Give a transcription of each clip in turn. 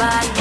body.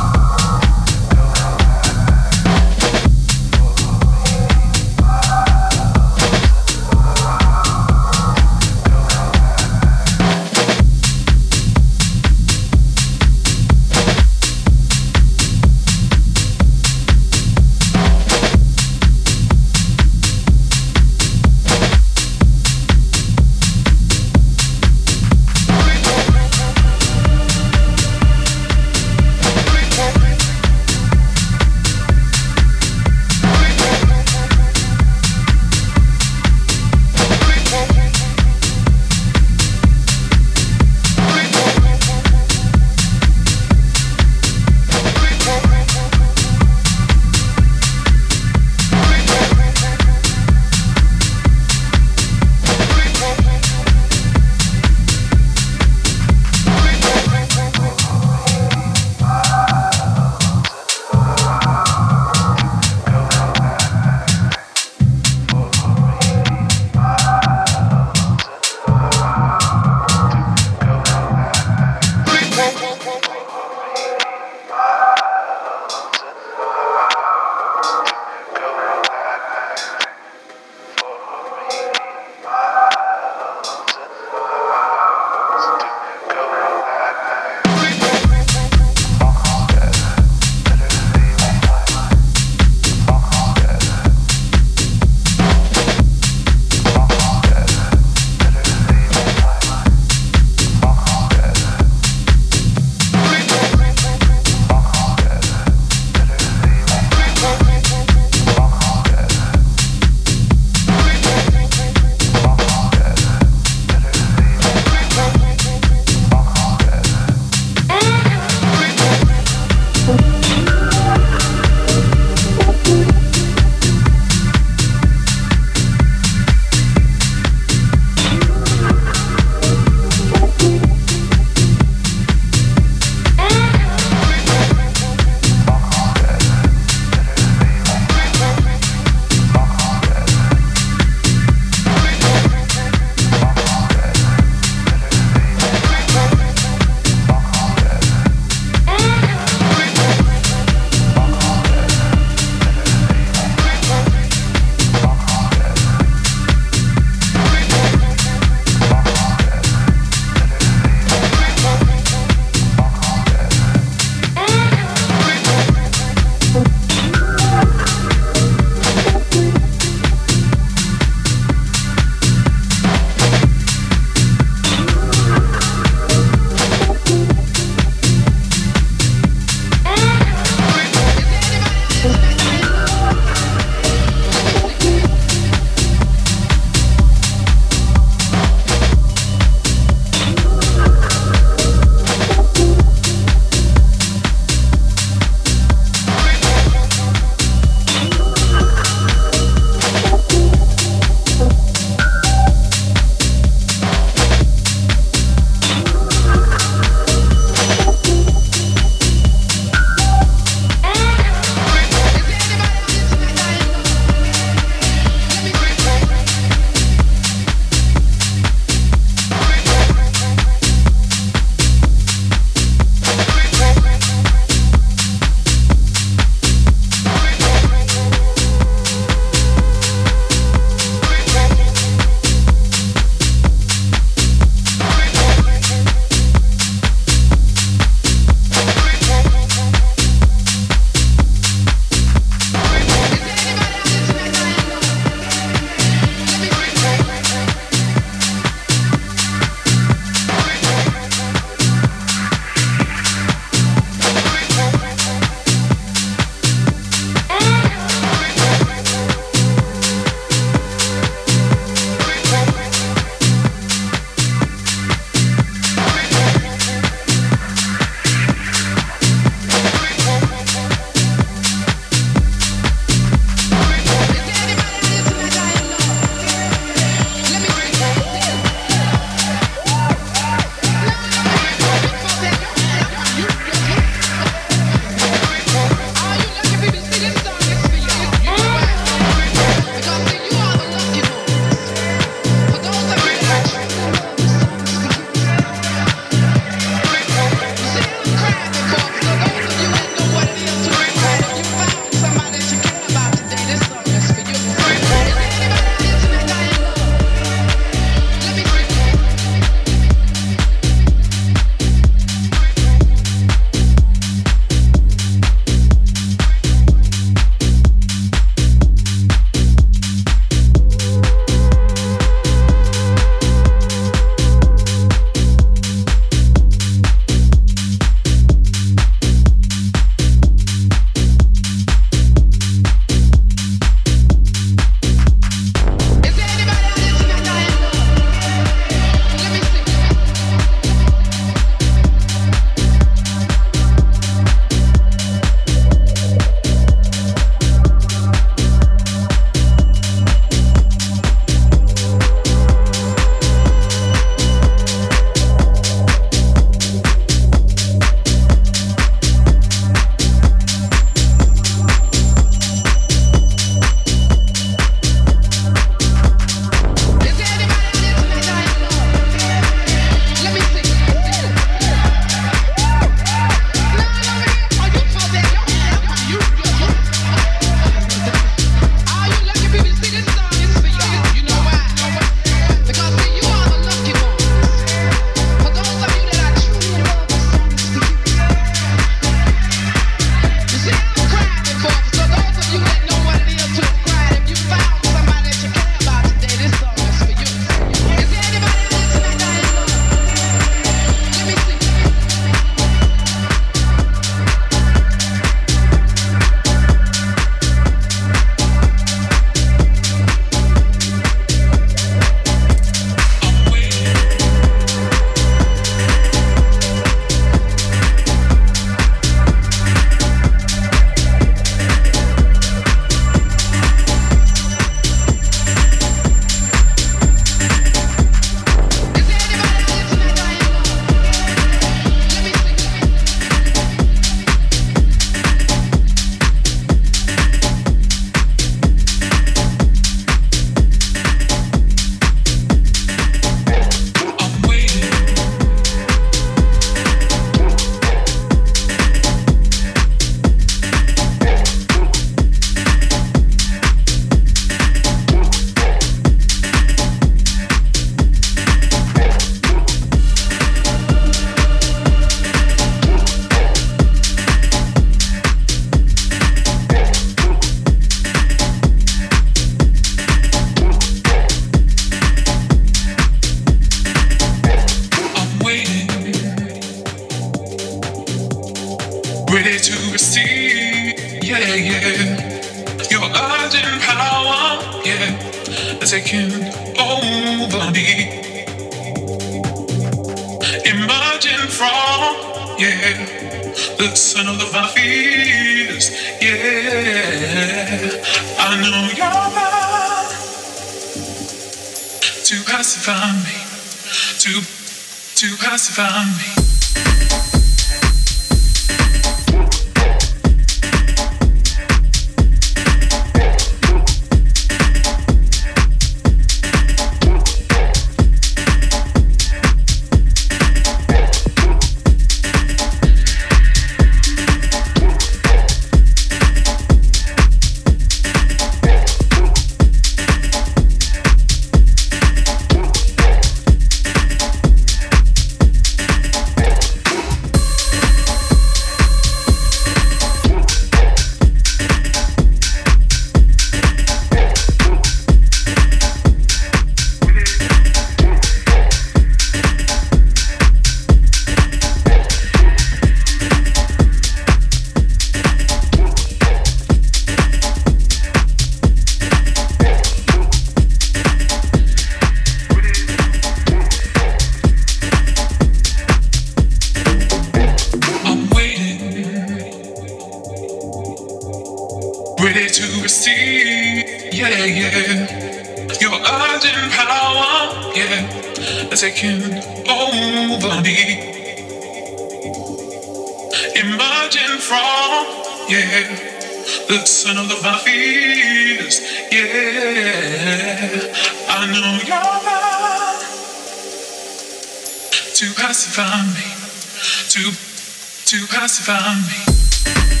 just find me.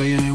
saying